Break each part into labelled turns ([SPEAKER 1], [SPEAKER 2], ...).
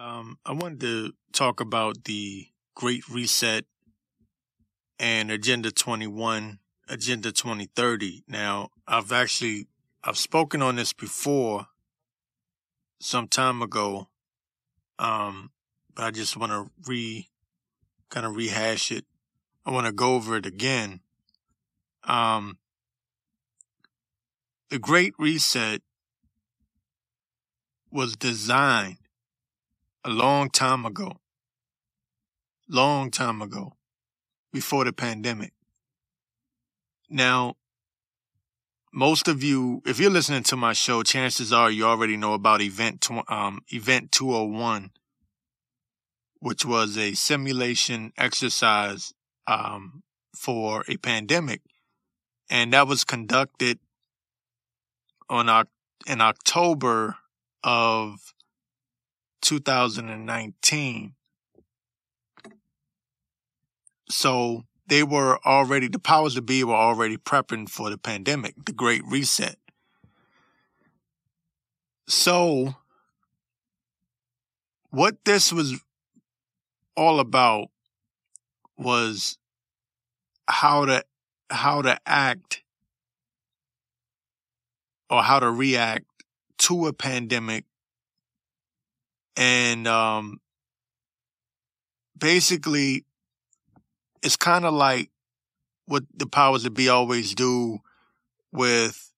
[SPEAKER 1] Um, I wanted to talk about the Great Reset and Agenda 21, Agenda 2030. Now, I've actually I've spoken on this before some time ago. Um, but I just want to re kind of rehash it. I want to go over it again. Um, the Great Reset was designed a long time ago. Long time ago. Before the pandemic. Now, most of you, if you're listening to my show, chances are you already know about Event, um, Event 201, which was a simulation exercise um, for a pandemic. And that was conducted on in October of 2019. So they were already, the powers to be were already prepping for the pandemic, the Great Reset. So, what this was all about was how to how to act or how to react to a pandemic and um basically it's kind of like what the powers that be always do with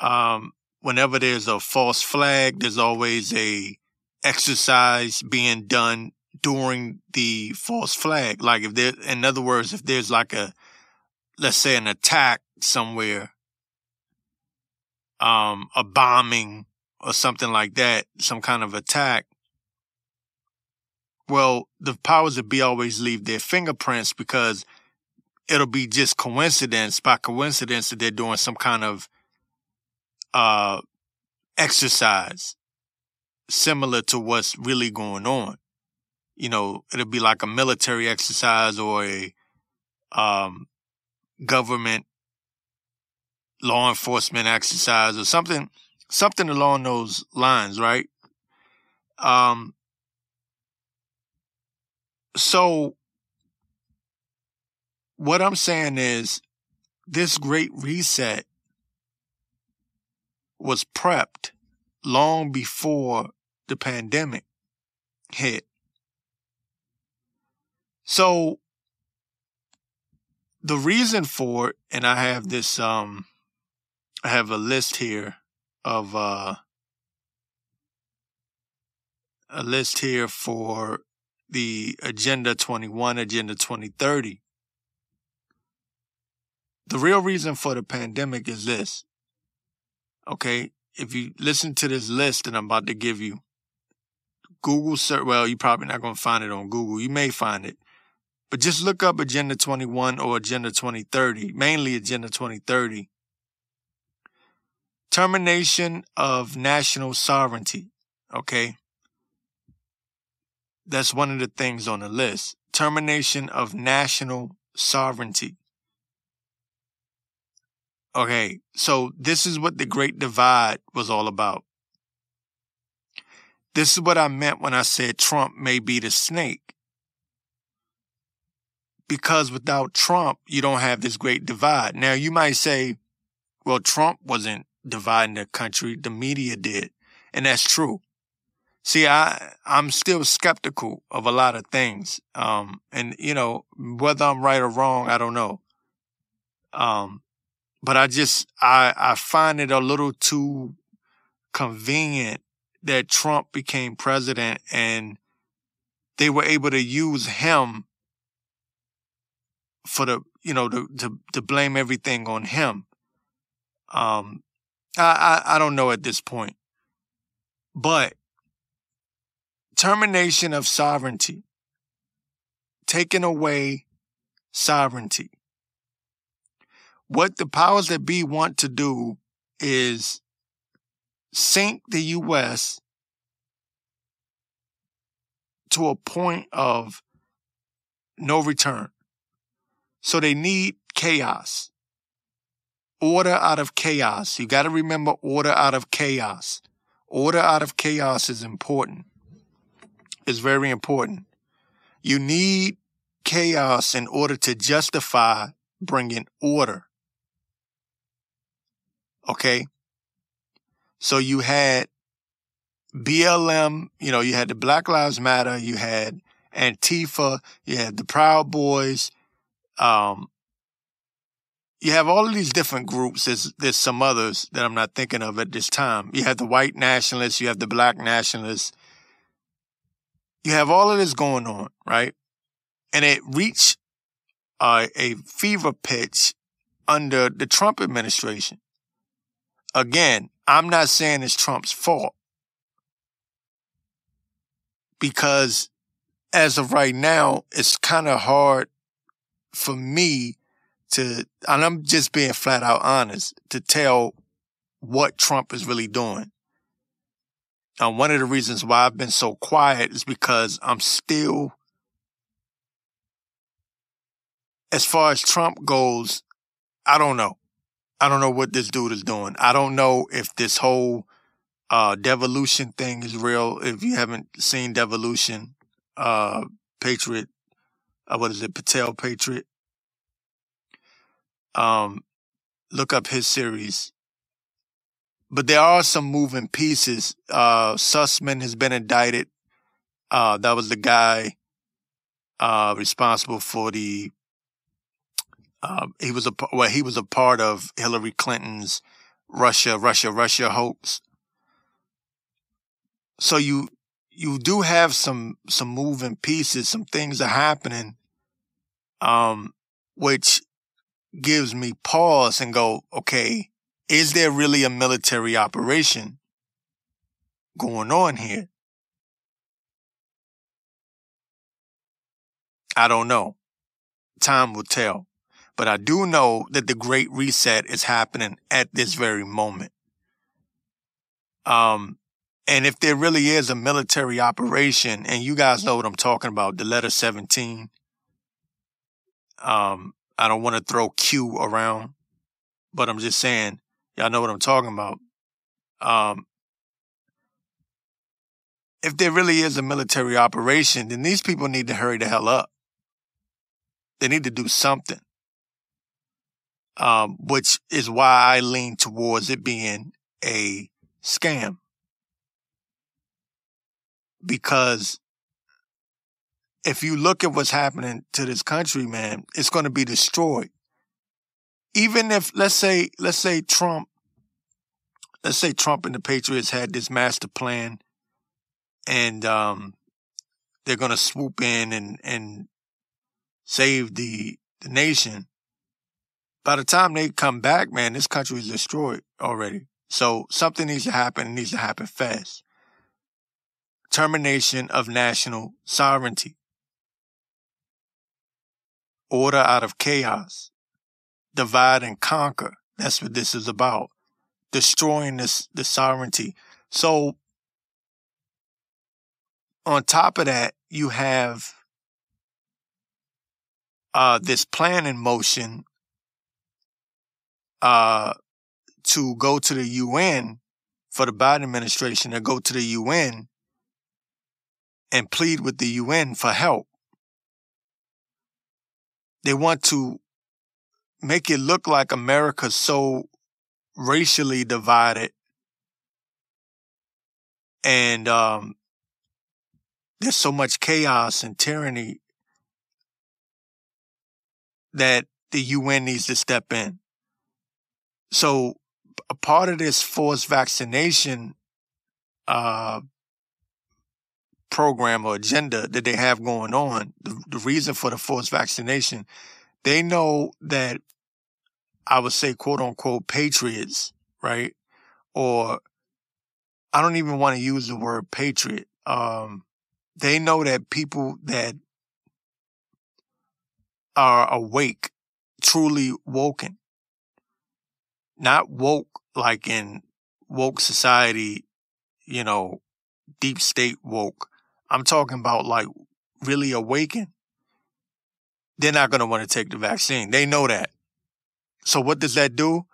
[SPEAKER 1] um whenever there's a false flag there's always a exercise being done during the false flag. Like if there in other words if there's like a let's say an attack somewhere um a bombing or something like that some kind of attack well, the powers that be always leave their fingerprints because it'll be just coincidence by coincidence that they're doing some kind of uh exercise similar to what's really going on. You know, it'll be like a military exercise or a um government law enforcement exercise or something something along those lines, right? Um so what I'm saying is this great reset was prepped long before the pandemic hit. So the reason for it, and I have this, um, I have a list here of, uh, a list here for the Agenda 21, Agenda 2030. The real reason for the pandemic is this. Okay. If you listen to this list that I'm about to give you, Google search, well, you're probably not going to find it on Google. You may find it, but just look up Agenda 21 or Agenda 2030, mainly Agenda 2030. Termination of national sovereignty. Okay. That's one of the things on the list. Termination of national sovereignty. Okay, so this is what the Great Divide was all about. This is what I meant when I said Trump may be the snake. Because without Trump, you don't have this great divide. Now, you might say, well, Trump wasn't dividing the country, the media did. And that's true. See, I, I'm still skeptical of a lot of things. Um, and you know, whether I'm right or wrong, I don't know. Um, but I just, I, I find it a little too convenient that Trump became president and they were able to use him for the, you know, to, to, to blame everything on him. Um, I, I, I don't know at this point, but termination of sovereignty, taking away sovereignty. What the powers that be want to do is sink the U.S. to a point of no return. So they need chaos. Order out of chaos. You got to remember order out of chaos. Order out of chaos is important. It's very important. You need chaos in order to justify bringing order. Okay. So you had BLM, you know, you had the Black Lives Matter, you had Antifa, you had the Proud Boys, um, you have all of these different groups. There's, there's some others that I'm not thinking of at this time. You have the white nationalists, you have the black nationalists. You have all of this going on, right? And it reached uh, a fever pitch under the Trump administration. Again, I'm not saying it's Trump's fault because as of right now, it's kind of hard for me to, and I'm just being flat out honest, to tell what Trump is really doing. Um, one of the reasons why I've been so quiet is because I'm still, as far as Trump goes, I don't know. I don't know what this dude is doing. I don't know if this whole uh, devolution thing is real. If you haven't seen devolution, uh, Patriot, uh, what is it, Patel Patriot? Um, look up his series. But there are some moving pieces. Uh, Sussman has been indicted. Uh, that was the guy, uh, responsible for the, uh, he was a, well, he was a part of Hillary Clinton's Russia, Russia, Russia hoax. So you, you do have some, some moving pieces, some things are happening, um, which gives me pause and go, okay, is there really a military operation going on here? I don't know. Time will tell. But I do know that the Great Reset is happening at this very moment. Um, and if there really is a military operation, and you guys know what I'm talking about, the letter 17, um, I don't want to throw Q around, but I'm just saying, y'all know what I'm talking about. Um, if there really is a military operation, then these people need to hurry the hell up. They need to do something. Um, which is why I lean towards it being a scam. Because if you look at what's happening to this country, man, it's going to be destroyed. Even if, let's say, let's say Trump, let's say Trump and the Patriots had this master plan and, um, they're going to swoop in and, and save the, the nation. By the time they come back, man, this country is destroyed already. So something needs to happen. It needs to happen fast. Termination of national sovereignty order out of chaos, divide and conquer. That's what this is about. Destroying this, the sovereignty. So on top of that, you have uh, this plan in motion uh, to go to the UN for the Biden administration to go to the UN and plead with the UN for help. They want to make it look like America's so racially divided and um, there's so much chaos and tyranny that the UN needs to step in. So a part of this forced vaccination uh, program or agenda that they have going on, the, the reason for the forced vaccination, they know that I would say quote unquote patriots, right? Or I don't even want to use the word patriot. Um, They know that people that are awake, truly woken, not woke like in woke society, you know, deep state woke. I'm talking about like really awakened. They're not going to want to take the vaccine. They know that. So what does that do?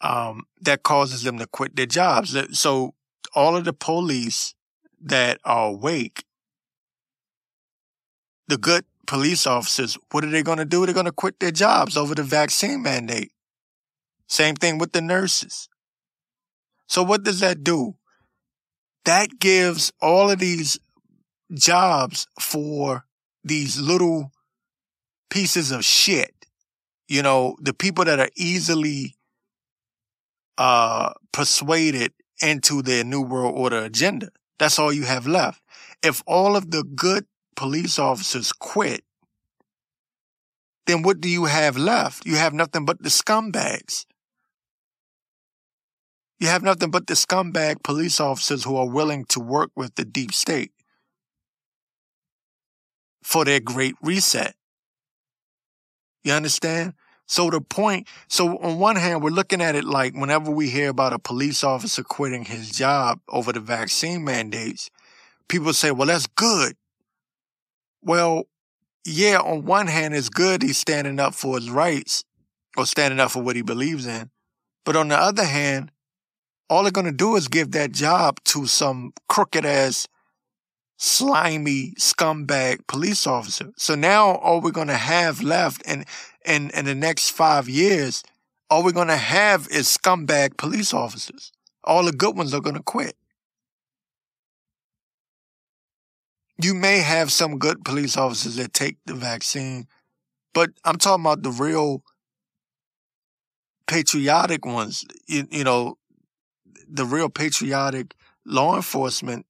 [SPEAKER 1] Um, that causes them to quit their jobs. So all of the police that are awake, the good police officers, what are they going to do? They're going to quit their jobs over the vaccine mandate. Same thing with the nurses. So what does that do? That gives all of these jobs for these little pieces of shit. You know, the people that are easily uh persuaded into their new world order agenda. That's all you have left. If all of the good police officers quit, then what do you have left? You have nothing but the scumbags. You have nothing but the scumbag police officers who are willing to work with the deep state for their great reset. You understand? So the point, so on one hand, we're looking at it like whenever we hear about a police officer quitting his job over the vaccine mandates, people say, well, that's good. Well, yeah, on one hand, it's good he's standing up for his rights or standing up for what he believes in. But on the other hand, all they're going to do is give that job to some crooked ass, slimy scumbag police officer. So now all we're to have left in, in, in the next five years, all we're to have is scumbag police officers. All the good ones are to quit. You may have some good police officers that take the vaccine, but I'm talking about the real patriotic ones. You, you know, the real patriotic law enforcement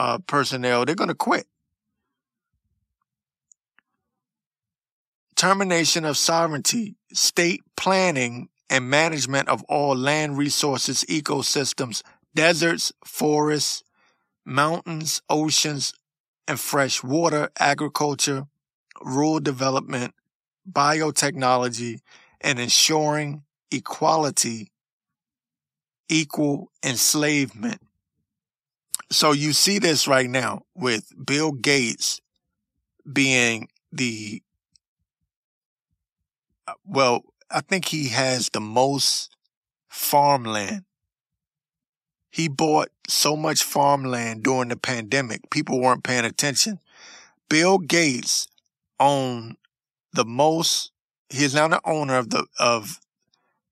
[SPEAKER 1] uh, personnel, they're going to quit. Termination of sovereignty, state planning and management of all land resources, ecosystems, deserts, forests, mountains, oceans, and fresh water, agriculture, rural development, biotechnology, and ensuring equality equal enslavement. So you see this right now with Bill Gates being the, uh, well, I think he has the most farmland. He bought so much farmland during the pandemic. People weren't paying attention. Bill Gates owned the most, he is now the owner of the, of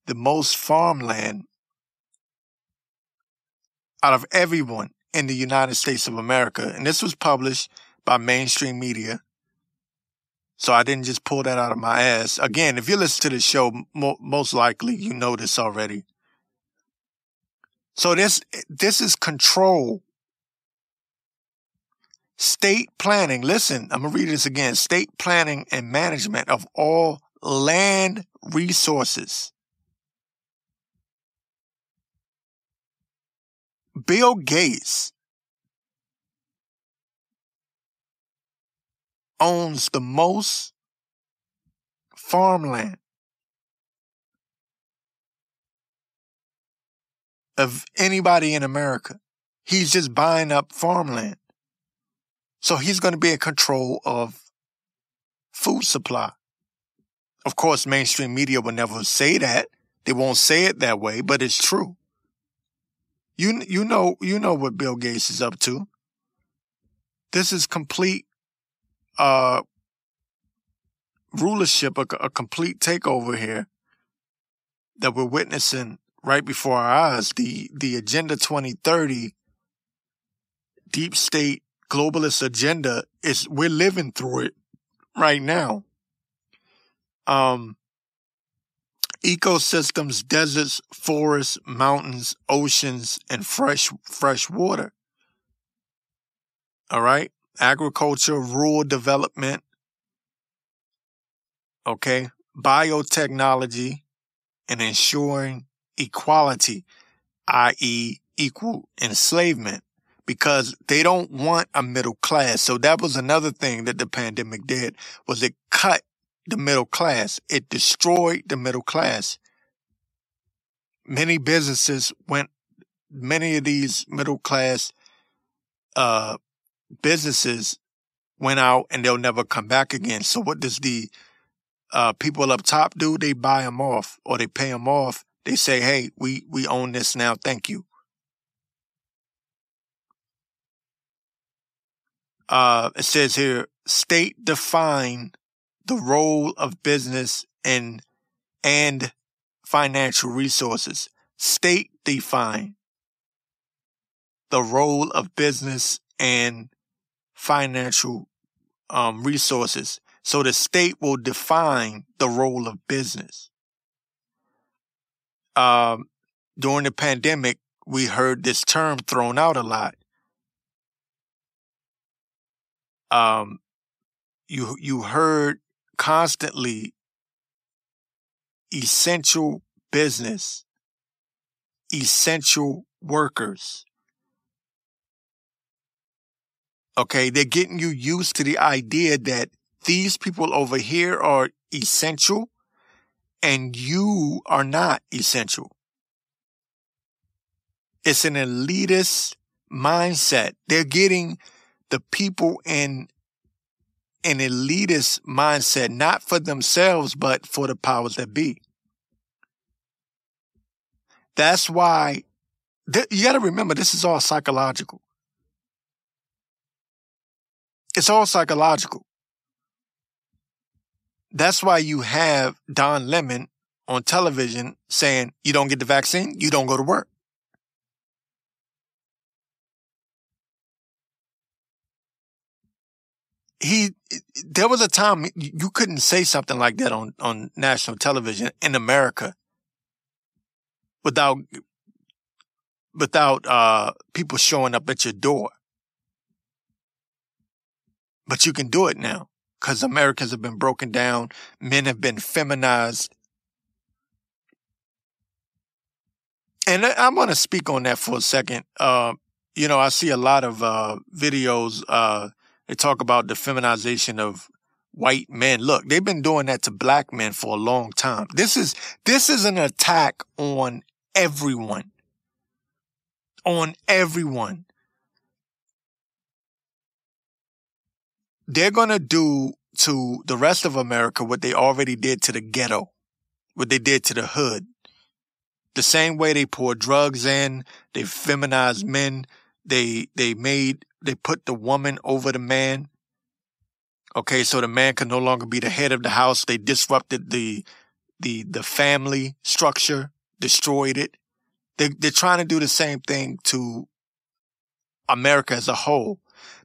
[SPEAKER 1] the most farmland out of everyone in the United States of America. And this was published by mainstream media. So I didn't just pull that out of my ass. Again, if you listen to the show, mo- most likely you know this already. So this, this is control. State planning. Listen, I'm going to read this again. State planning and management of all land resources. Bill Gates owns the most farmland of anybody in America. He's just buying up farmland. So he's going to be in control of food supply. Of course, mainstream media will never say that. They won't say it that way, but it's true. You you know you know what Bill Gates is up to. This is complete uh rulership, a, a complete takeover here that we're witnessing right before our eyes. The the Agenda 2030 deep state globalist agenda is we're living through it right now. Um ecosystems, deserts, forests, mountains, oceans, and fresh, fresh water. All right. Agriculture, rural development. Okay. Biotechnology and ensuring equality, i.e. equal enslavement because they don't want a middle class. So that was another thing that the pandemic did was it cut the middle class. It destroyed the middle class. Many businesses went, many of these middle class, uh, businesses went out and they'll never come back again. So what does the, uh, people up top do? They buy them off or they pay them off. They say, Hey, we, we own this now. Thank you. uh, it says here, state define the role of business and and financial resources. State define the role of business and financial um, resources. So the state will define the role of business. Um, during the pandemic, we heard this term thrown out a lot um, you you heard constantly essential business, essential workers. Okay, they're getting you used to the idea that these people over here are essential and you are not essential. It's an elitist mindset. They're getting the people in an elitist mindset, not for themselves, but for the powers that be. That's why th- you got to remember this is all psychological. It's all psychological. That's why you have Don Lemon on television saying, you don't get the vaccine, you don't go to work. He there was a time you couldn't say something like that on on national television in America without without uh people showing up at your door. But you can do it now because Americans have been broken down, men have been feminized. And I'm going to speak on that for a second. Uh, you know, I see a lot of uh, videos uh, they talk about the feminization of white men. Look, they've been doing that to black men for a long time. This is, this is an attack on everyone. On everyone. They're going to do to the rest of America what they already did to the ghetto, what they did to the hood. The same way they poured drugs in, they feminized men, they, they made they put the woman over the man. Okay, so the man can no longer be the head of the house. They disrupted the the the family structure, destroyed it. They they're trying to do the same thing to America as a whole.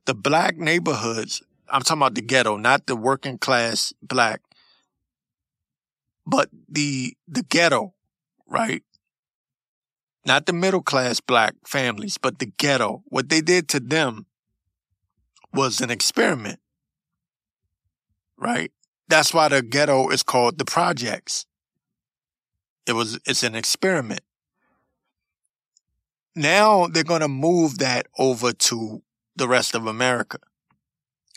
[SPEAKER 1] The black neighborhoods, I'm talking about the ghetto, not the working class black, but the the ghetto, right? Not the middle class black families, but the ghetto. What they did to them was an experiment, right? That's why the ghetto is called the projects. It was, it's an experiment. Now they're going to move that over to the rest of America.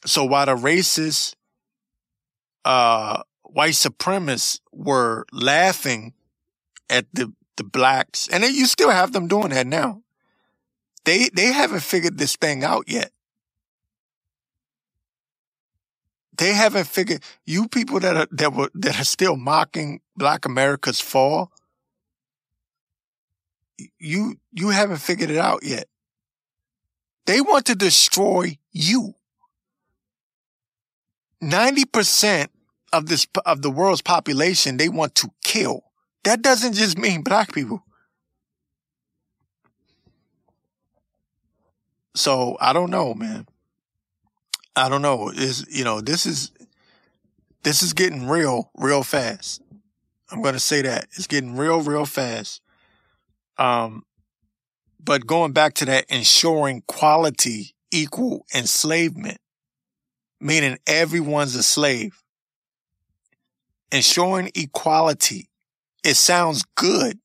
[SPEAKER 1] So while the racist, uh, white supremacists were laughing at the the blacks, and you still have them doing that now. They they haven't figured this thing out yet. They haven't figured you people that are that were that are still mocking Black America's fall. You you haven't figured it out yet. They want to destroy you. 90% of this of the world's population they want to kill. That doesn't just mean black people. So I don't know, man. I don't know. Is you know this is this is getting real, real fast. I'm gonna say that it's getting real, real fast. Um, but going back to that, ensuring quality equal enslavement, meaning everyone's a slave. Ensuring equality it sounds good.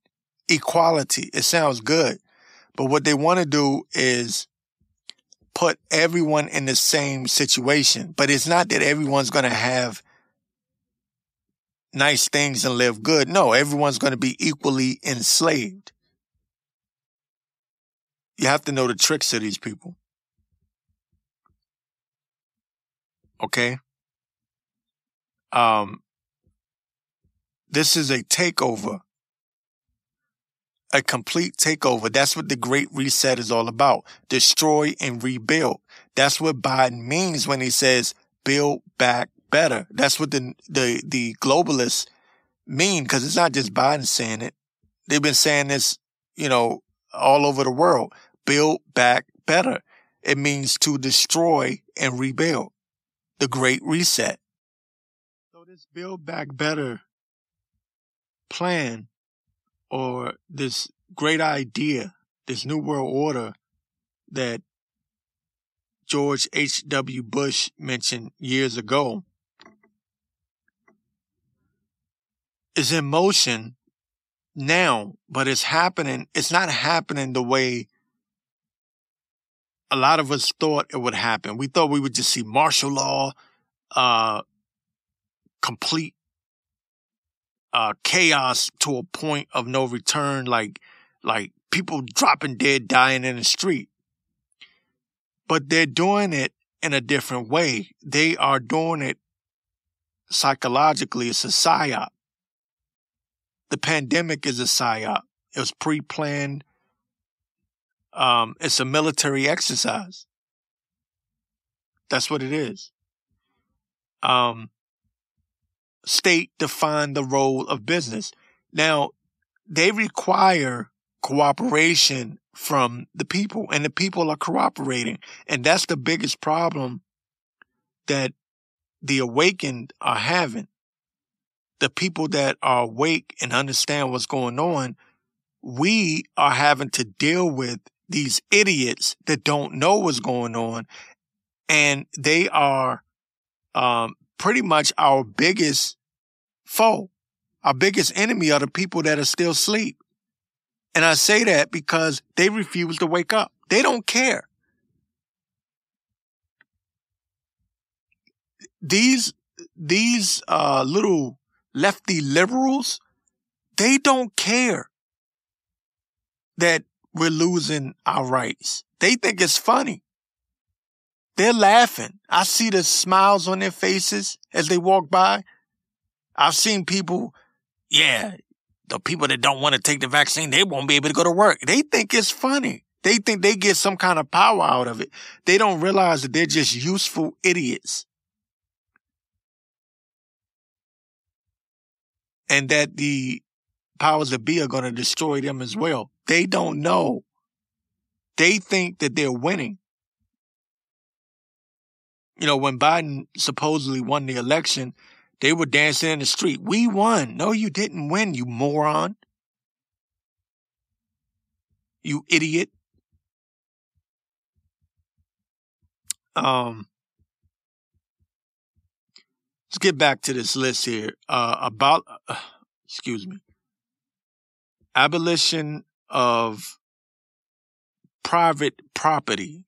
[SPEAKER 1] Equality. It sounds good. But what they want to do is put everyone in the same situation. But it's not that everyone's going to have nice things and live good. No, everyone's going to be equally enslaved. You have to know the tricks of these people. Okay? Um, this is a takeover. A complete takeover. That's what the Great Reset is all about. Destroy and rebuild. That's what Biden means when he says build back better. That's what the the the globalists mean because it's not just Biden saying it. They've been saying this, you know, all over the world. Build back better. It means to destroy and rebuild. The Great Reset. So this build back better plan or this great idea, this new world order that George H.W. Bush mentioned years ago is in motion now, but it's happening. It's not happening the way a lot of us thought it would happen. We thought we would just see martial law, uh, complete uh, chaos to a point of no return, like like people dropping dead, dying in the street. But they're doing it in a different way. They are doing it psychologically. It's a psyop. The pandemic is a psyop. It was pre-planned. Um, it's a military exercise. That's what it is. Um, state define the role of business. Now, they require cooperation from the people and the people are cooperating. And that's the biggest problem that the awakened are having. The people that are awake and understand what's going on, we are having to deal with these idiots that don't know what's going on. And they are um, pretty much our biggest foe. Our biggest enemy are the people that are still asleep. And I say that because they refuse to wake up. They don't care. These, these, uh, little lefty liberals, they don't care that we're losing our rights. They think it's funny. They're laughing. I see the smiles on their faces as they walk by. I've seen people, yeah, the people that don't want to take the vaccine, they won't be able to go to work. They think it's funny. They think they get some kind of power out of it. They don't realize that they're just useful idiots. And that the powers that be are going to destroy them as well. They don't know. They think that they're winning you know, when Biden supposedly won the election, they were dancing in the street. We won. No, you didn't win, you moron. You idiot. Um, let's get back to this list here. Uh, about, uh, excuse me, abolition of private property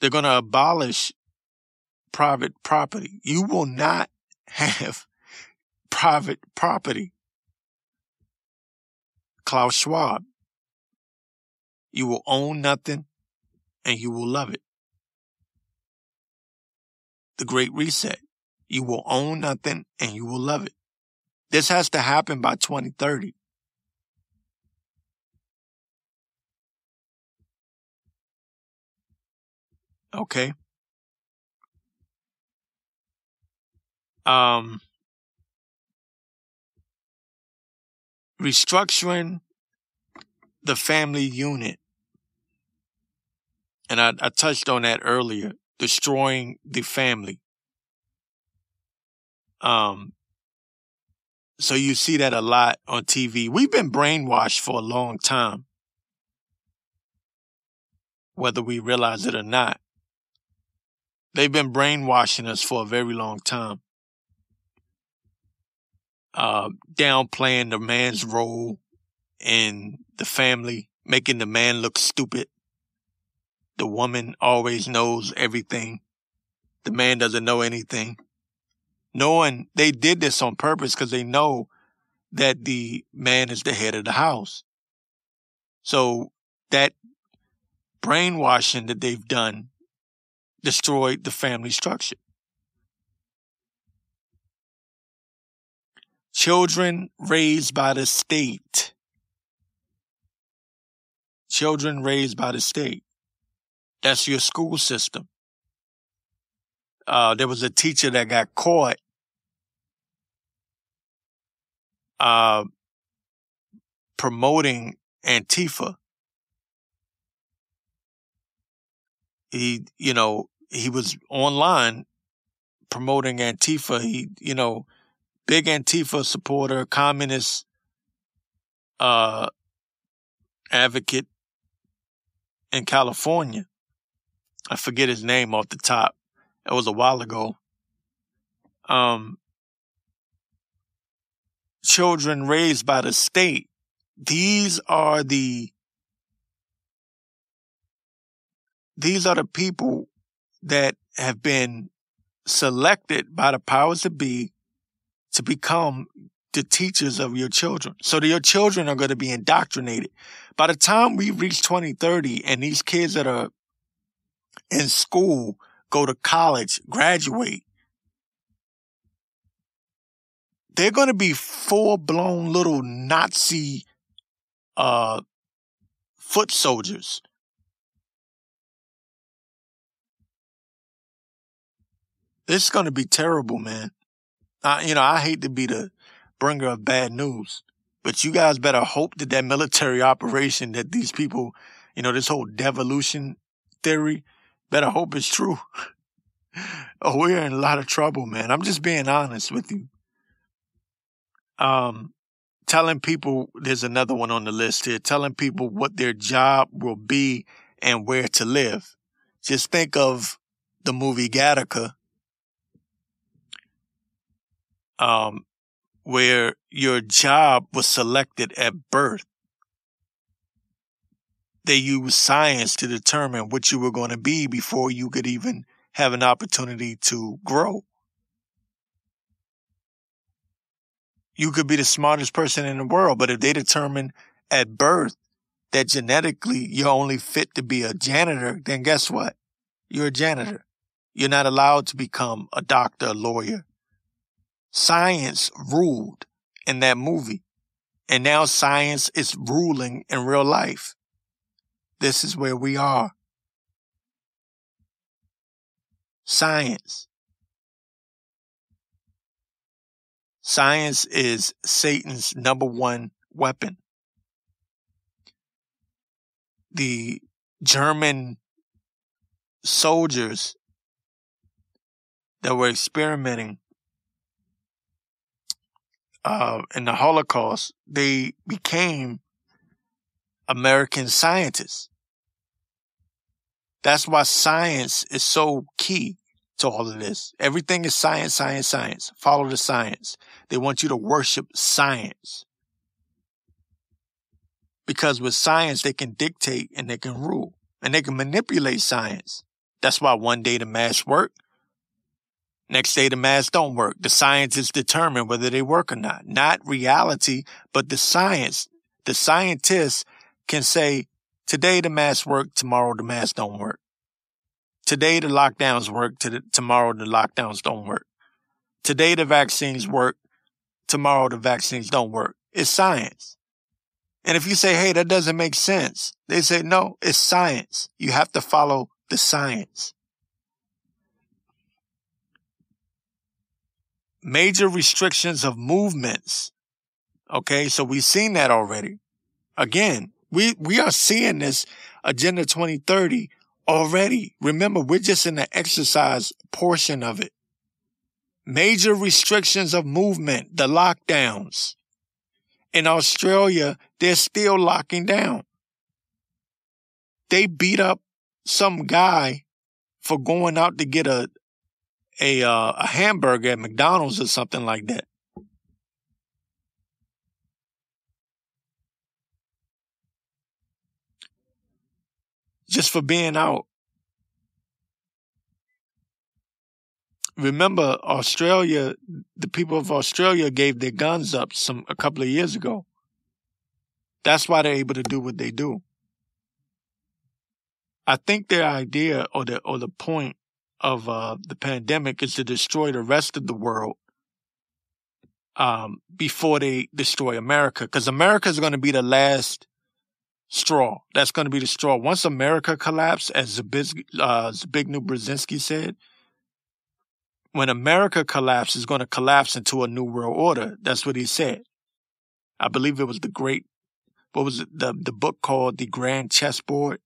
[SPEAKER 1] they're going to abolish private property. You will not have private property. Klaus Schwab. You will own nothing and you will love it. The Great Reset. You will own nothing and you will love it. This has to happen by 2030. Okay. Um, restructuring the family unit. And I, I touched on that earlier, destroying the family. Um, so you see that a lot on TV. We've been brainwashed for a long time, whether we realize it or not. They've been brainwashing us for a very long time. Uh, downplaying the man's role in the family, making the man look stupid. the woman always knows everything. The man doesn't know anything. Knowing they did this on purpose because they know that the man is the head of the house. So that brainwashing that they've done destroyed the family structure. Children raised by the state. Children raised by the state. That's your school system. Uh, there was a teacher that got caught uh, promoting Antifa. He, you know, he was online promoting Antifa. He, you know, big Antifa supporter, communist uh, advocate in California. I forget his name off the top. It was a while ago. Um, children raised by the state. These are the these are the people that have been selected by the powers that be to become the teachers of your children. So that your children are going to be indoctrinated. By the time we reach 2030 and these kids that are in school go to college, graduate, they're going to be full blown little Nazi uh, foot soldiers. This is going to be terrible, man. I, you know, I hate to be the bringer of bad news, but you guys better hope that that military operation that these people, you know, this whole devolution theory, better hope it's true. oh, we're in a lot of trouble, man. I'm just being honest with you. Um, telling people there's another one on the list here, telling people what their job will be and where to live. Just think of the movie Gattaca um, where your job was selected at birth. They used science to determine what you were going to be before you could even have an opportunity to grow. You could be the smartest person in the world, but if they determine at birth that genetically you're only fit to be a janitor, then guess what? You're a janitor. You're not allowed to become a doctor, a lawyer, Science ruled in that movie. And now science is ruling in real life. This is where we are. Science. Science is Satan's number one weapon. The German soldiers that were experimenting uh, in the Holocaust, they became American scientists. That's why science is so key to all of this. Everything is science, science, science. Follow the science. They want you to worship science. Because with science, they can dictate and they can rule and they can manipulate science. That's why one day the mass work, Next day, the masks don't work. The scientists determine whether they work or not. Not reality, but the science. The scientists can say, today the masks work, tomorrow the masks don't work. Today the lockdowns work, to the, tomorrow the lockdowns don't work. Today the vaccines work, tomorrow the vaccines don't work. It's science. And if you say, hey, that doesn't make sense, they say, no, it's science. You have to follow the science. Major restrictions of movements. Okay. So we've seen that already. Again, we, we are seeing this agenda 2030 already. Remember, we're just in the exercise portion of it. Major restrictions of movement, the lockdowns. In Australia, they're still locking down. They beat up some guy for going out to get a, a uh, a hamburger at McDonald's or something like that. just for being out. Remember, Australia, the people of Australia gave their guns up some a couple of years ago. That's why they're able to do what they do. I think their idea or the or the point of uh, the pandemic is to destroy the rest of the world um, before they destroy America, because America is going to be the last straw. That's going to be the straw. Once America collapses, as Zbig, uh, Zbigniew Brzezinski said, when America collapses, it's going to collapse into a new world order. That's what he said. I believe it was the great, what was it, the, the book called The Grand Chessboard.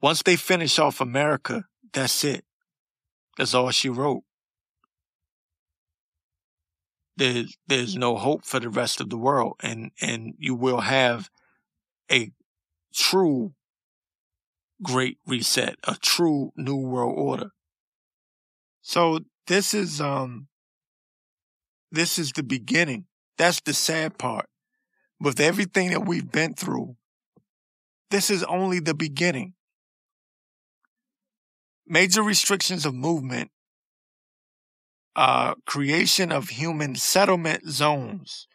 [SPEAKER 1] Once they finish off America, that's it. That's all she wrote. There's, there's no hope for the rest of the world. And, and you will have a true great reset, a true new world order. So this is, um, this is the beginning. That's the sad part. With everything that we've been through, this is only the beginning. Major restrictions of movement, uh, creation of human settlement zones.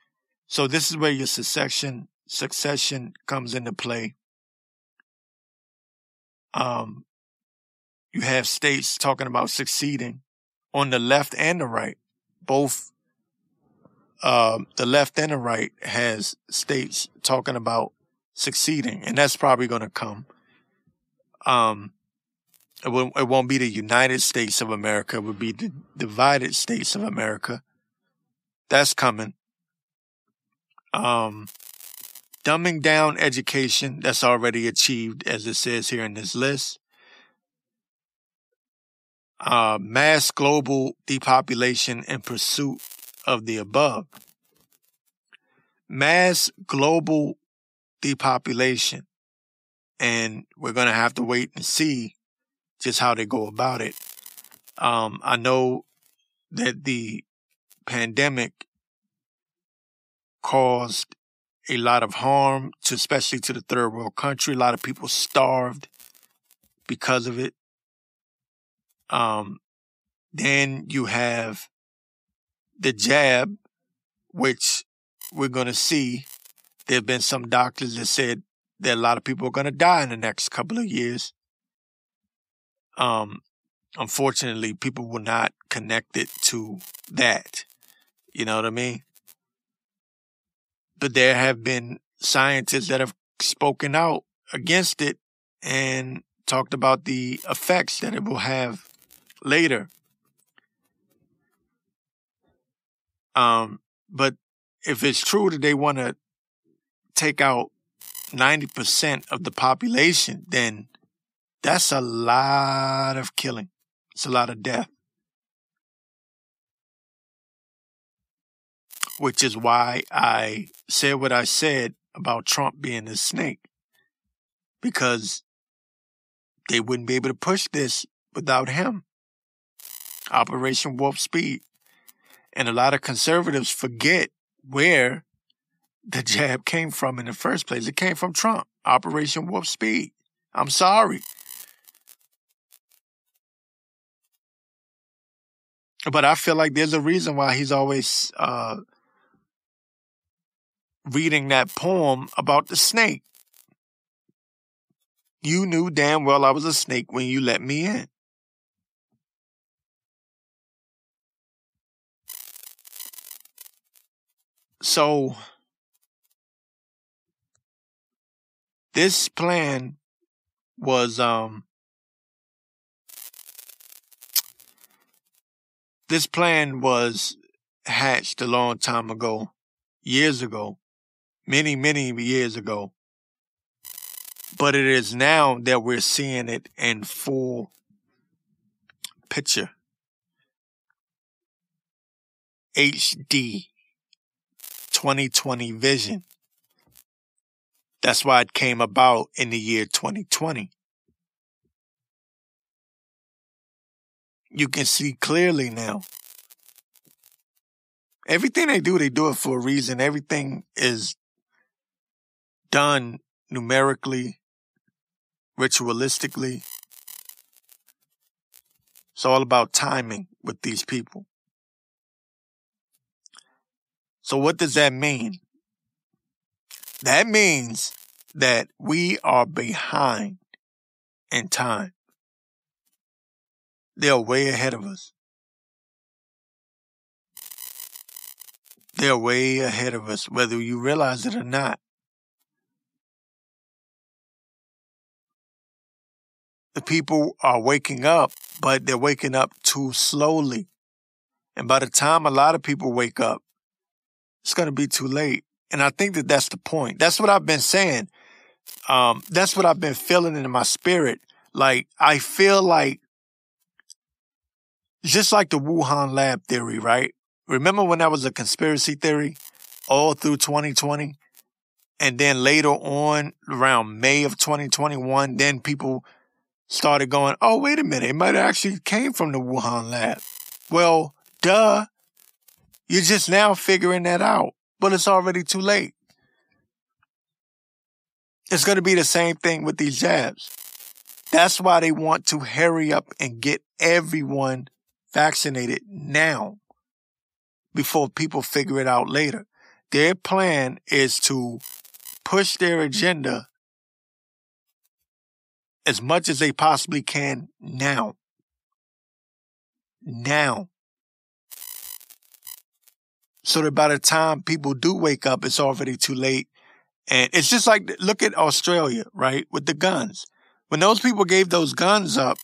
[SPEAKER 1] So this is where your succession succession comes into play. Um, you have states talking about succeeding on the left and the right. Both uh, the left and the right has states talking about succeeding, and that's probably going to come. Um, it won't, be the United States of America. It would be the divided states of America. That's coming. Um, dumbing down education. That's already achieved, as it says here in this list. Uh, mass global depopulation in pursuit of the above. Mass global depopulation. And we're going to have to wait and see just how they go about it. Um, I know that the pandemic caused a lot of harm to, especially to the third world country. A lot of people starved because of it. Um, then you have the jab, which we're going to see. There have been some doctors that said that a lot of people are going to die in the next couple of years. Um, unfortunately, people will not connect it to that. You know what I mean? But there have been scientists that have spoken out against it and talked about the effects that it will have later. Um, but if it's true that they want to take out 90% of the population, then that's a lot of killing. It's a lot of death. Which is why I said what I said about Trump being a snake. Because they wouldn't be able to push this without him. Operation Warp Speed. And a lot of conservatives forget where the jab came from in the first place. It came from Trump. Operation Warp Speed. I'm sorry. But I feel like there's a reason why he's always uh, reading that poem about the snake. You knew damn well I was a snake when you let me in. So, this plan was um this plan was hatched a long time ago, years ago, many, many years ago. But it is now that we're seeing it in full picture. HD 2020 vision. That's why it came about in the year 2020. You can see clearly now. Everything they do, they do it for a reason. Everything is done numerically ritualistically. It's all about timing with these people. So what does that mean? That means that we are behind in time. They're way ahead of us. They're way ahead of us, whether you realize it or not. The people are waking up, but they're waking up too slowly. And by the time a lot of people wake up, it's going to be too late. And I think that that's the point. That's what I've been saying. Um, that's what I've been feeling in my spirit. Like, I feel like, just like the Wuhan lab theory, right? Remember when that was a conspiracy theory all through 2020? And then later on, around May of 2021, then people started going, oh, wait a minute, it might have actually came from the Wuhan lab. Well, duh. You're just now figuring that out, but it's already too late. It's going to be the same thing with these jabs. That's why they want to hurry up and get everyone vaccinated now before people figure it out later. Their plan is to push their agenda as much as they possibly can now. Now. So that by the time people do wake up, it's already too late. And it's just like, look at Australia, right? With the guns. When those people gave those guns up,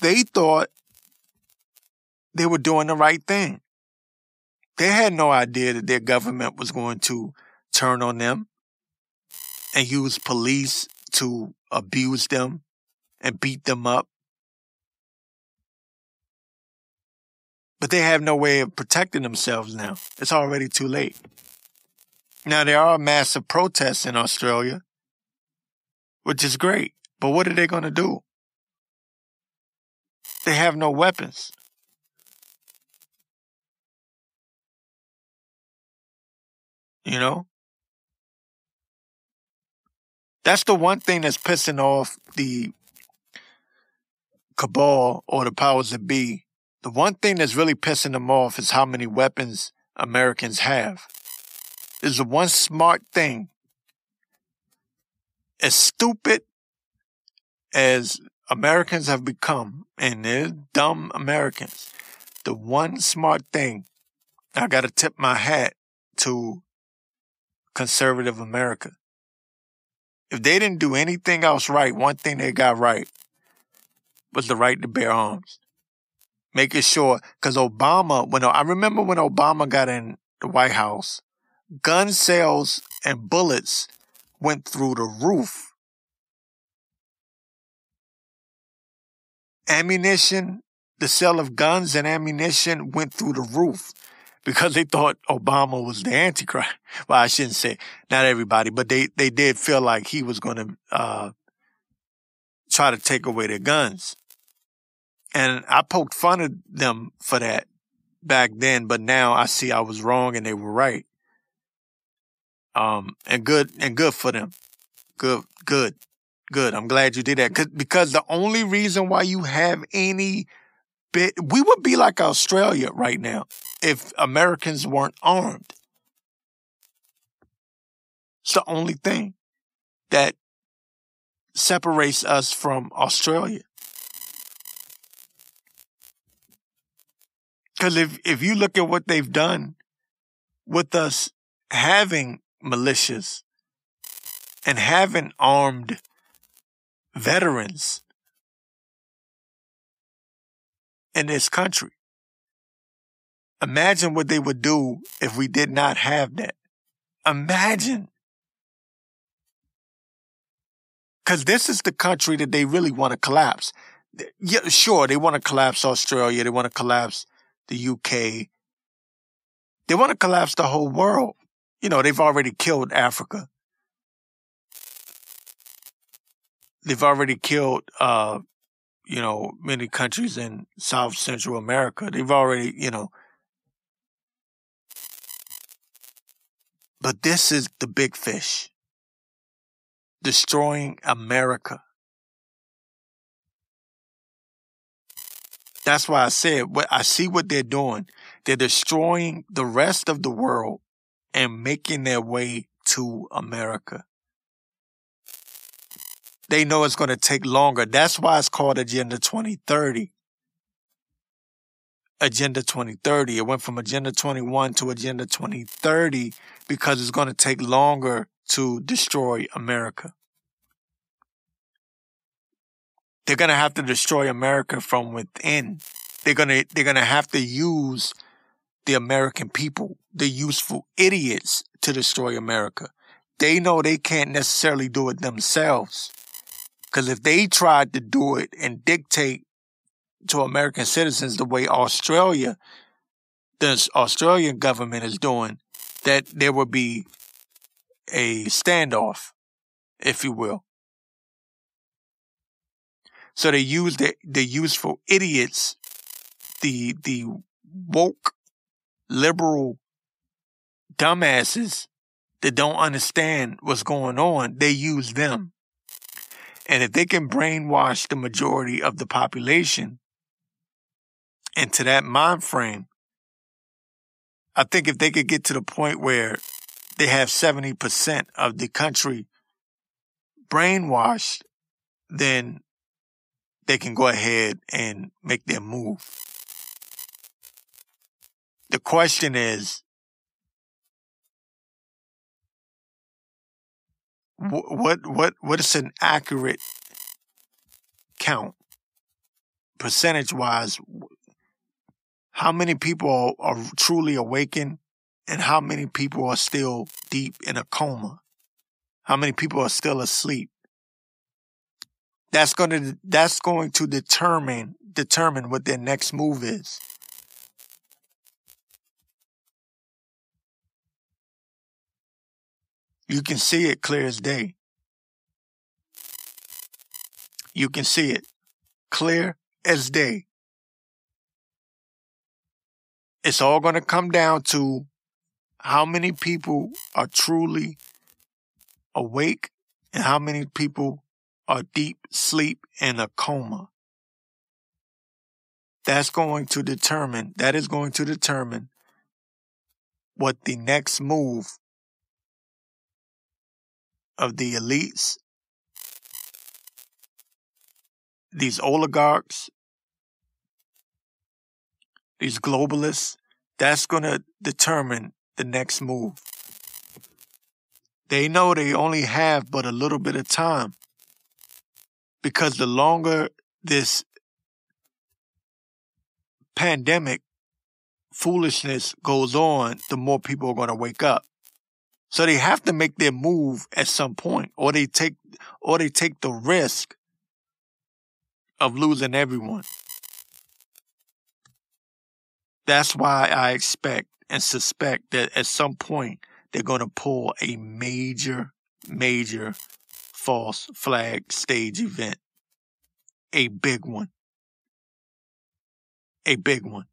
[SPEAKER 1] they thought they were doing the right thing. They had no idea that their government was going to turn on them and use police to abuse them and beat them up. But they have no way of protecting themselves now. It's already too late. Now, there are massive protests in Australia, which is great. But what are they going to do? They have no weapons. You know? That's the one thing that's pissing off the cabal or the powers that be. The one thing that's really pissing them off is how many weapons Americans have. Is the one smart thing. As stupid as Americans have become, and they're dumb Americans, the one smart thing I got to tip my hat to conservative America. If they didn't do anything else right, one thing they got right was the right to bear arms. Making sure, because Obama, when I remember when Obama got in the White House, gun sales and bullets went through the roof. Ammunition, the sale of guns and ammunition went through the roof because they thought Obama was the Antichrist. Well, I shouldn't say not everybody, but they, they did feel like he was going to, uh, try to take away their guns. And I poked fun at them for that back then, but now I see I was wrong and they were right. Um, and good, and good for them. Good, good, good. I'm glad you did that because the only reason why you have any bit, we would be like Australia right now if Americans weren't armed. It's the only thing that separates us from Australia. Because if, if you look at what they've done with us having militias and having armed veterans in this country, Imagine what they would do if we did not have that. Imagine. Because this is the country that they really want to collapse. Yeah, sure, they want to collapse Australia. They want to collapse the UK. They want to collapse the whole world. You know, they've already killed Africa. They've already killed, uh, you know, many countries in South Central America. They've already, you know, But this is the big fish destroying America. That's why I said what I see what they're doing. They're destroying the rest of the world and making their way to America. They know it's going to take longer. That's why it's called Agenda 2030. Agenda 2030. It went from Agenda 21 to Agenda 2030 because it's going to take longer to destroy America. They're going to have to destroy America from within. They're going to, they're going to have to use the American people, the useful idiots to destroy America. They know they can't necessarily do it themselves. Cause if they tried to do it and dictate to American citizens the way Australia, the Australian government is doing, that there would be a standoff, if you will. So they use the, the useful idiots, the, the woke liberal dumbasses that don't understand what's going on. They use them. And if they can brainwash the majority of the population into that mind frame, I think if they could get to the point where they have 70% of the country brainwashed, then they can go ahead and make their move. The question is, what what what is an accurate count percentage wise how many people are, truly awakened and how many people are still deep in a coma how many people are still asleep that's going to that's going to determine determine what their next move is You can see it clear as day. You can see it clear as day. It's all going to come down to how many people are truly awake and how many people are deep sleep in a coma. That's going to determine, that is going to determine what the next move of the elites, these oligarchs, these globalists, that's going to determine the next move. They know they only have but a little bit of time because the longer this pandemic foolishness goes on, the more people are going to wake up. So they have to make their move at some point, or they take, or they take the risk of losing everyone. That's why I expect and suspect that at some point they're going to pull a major, major false flag stage event. A big one. A big one.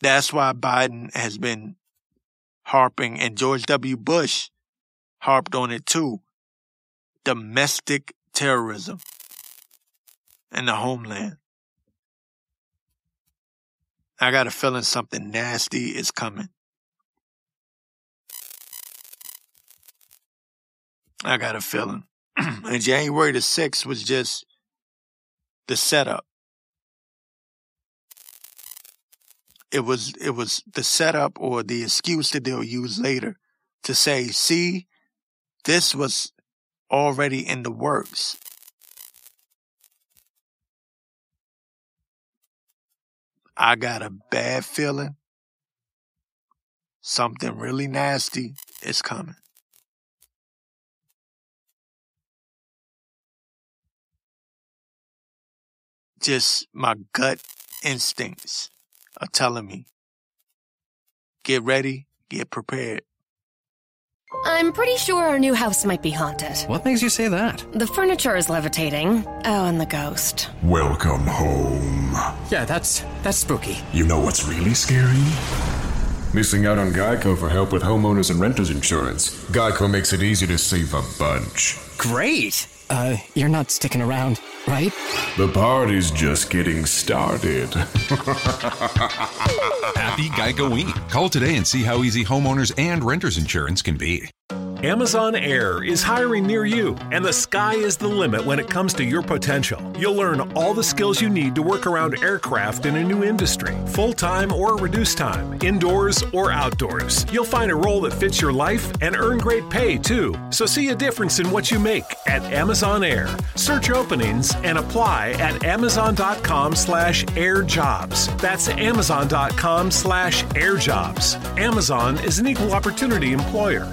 [SPEAKER 1] That's why Biden has been harping, and George W. Bush harped on it too. Domestic terrorism in the homeland. I got a feeling something nasty is coming. I got a feeling. and January the 6th was just the setup. it was it was the setup or the excuse that they'll use later to say, see, this was already in the works. I got a bad feeling something really nasty is coming. Just my gut instincts are telling me get ready, get prepared.
[SPEAKER 2] I'm pretty sure our new house might be haunted.
[SPEAKER 3] What makes you say that?
[SPEAKER 2] The furniture is levitating. Oh, and the ghost.
[SPEAKER 4] Welcome home.
[SPEAKER 3] Yeah, that's that's spooky.
[SPEAKER 4] You know what's really scary? Missing out on Geico for help with homeowners and renters insurance. Geico makes it easy to save a bunch.
[SPEAKER 3] Great! Uh, you're not sticking around, right?
[SPEAKER 4] The party's just getting started.
[SPEAKER 5] Happy Geico Call today and see how easy homeowners and renters insurance can be.
[SPEAKER 6] Amazon Air is hiring near you, and the sky is the limit when it comes to your potential. You'll learn all the skills you need to work around aircraft in a new industry, full time or reduced time, indoors or outdoors. You'll find a role that fits your life and earn great pay too. So see a difference in what you make at Amazon Air. Search openings and apply at amazon.com slash airjobs. That's amazon.com slash airjobs. Amazon is an equal opportunity employer.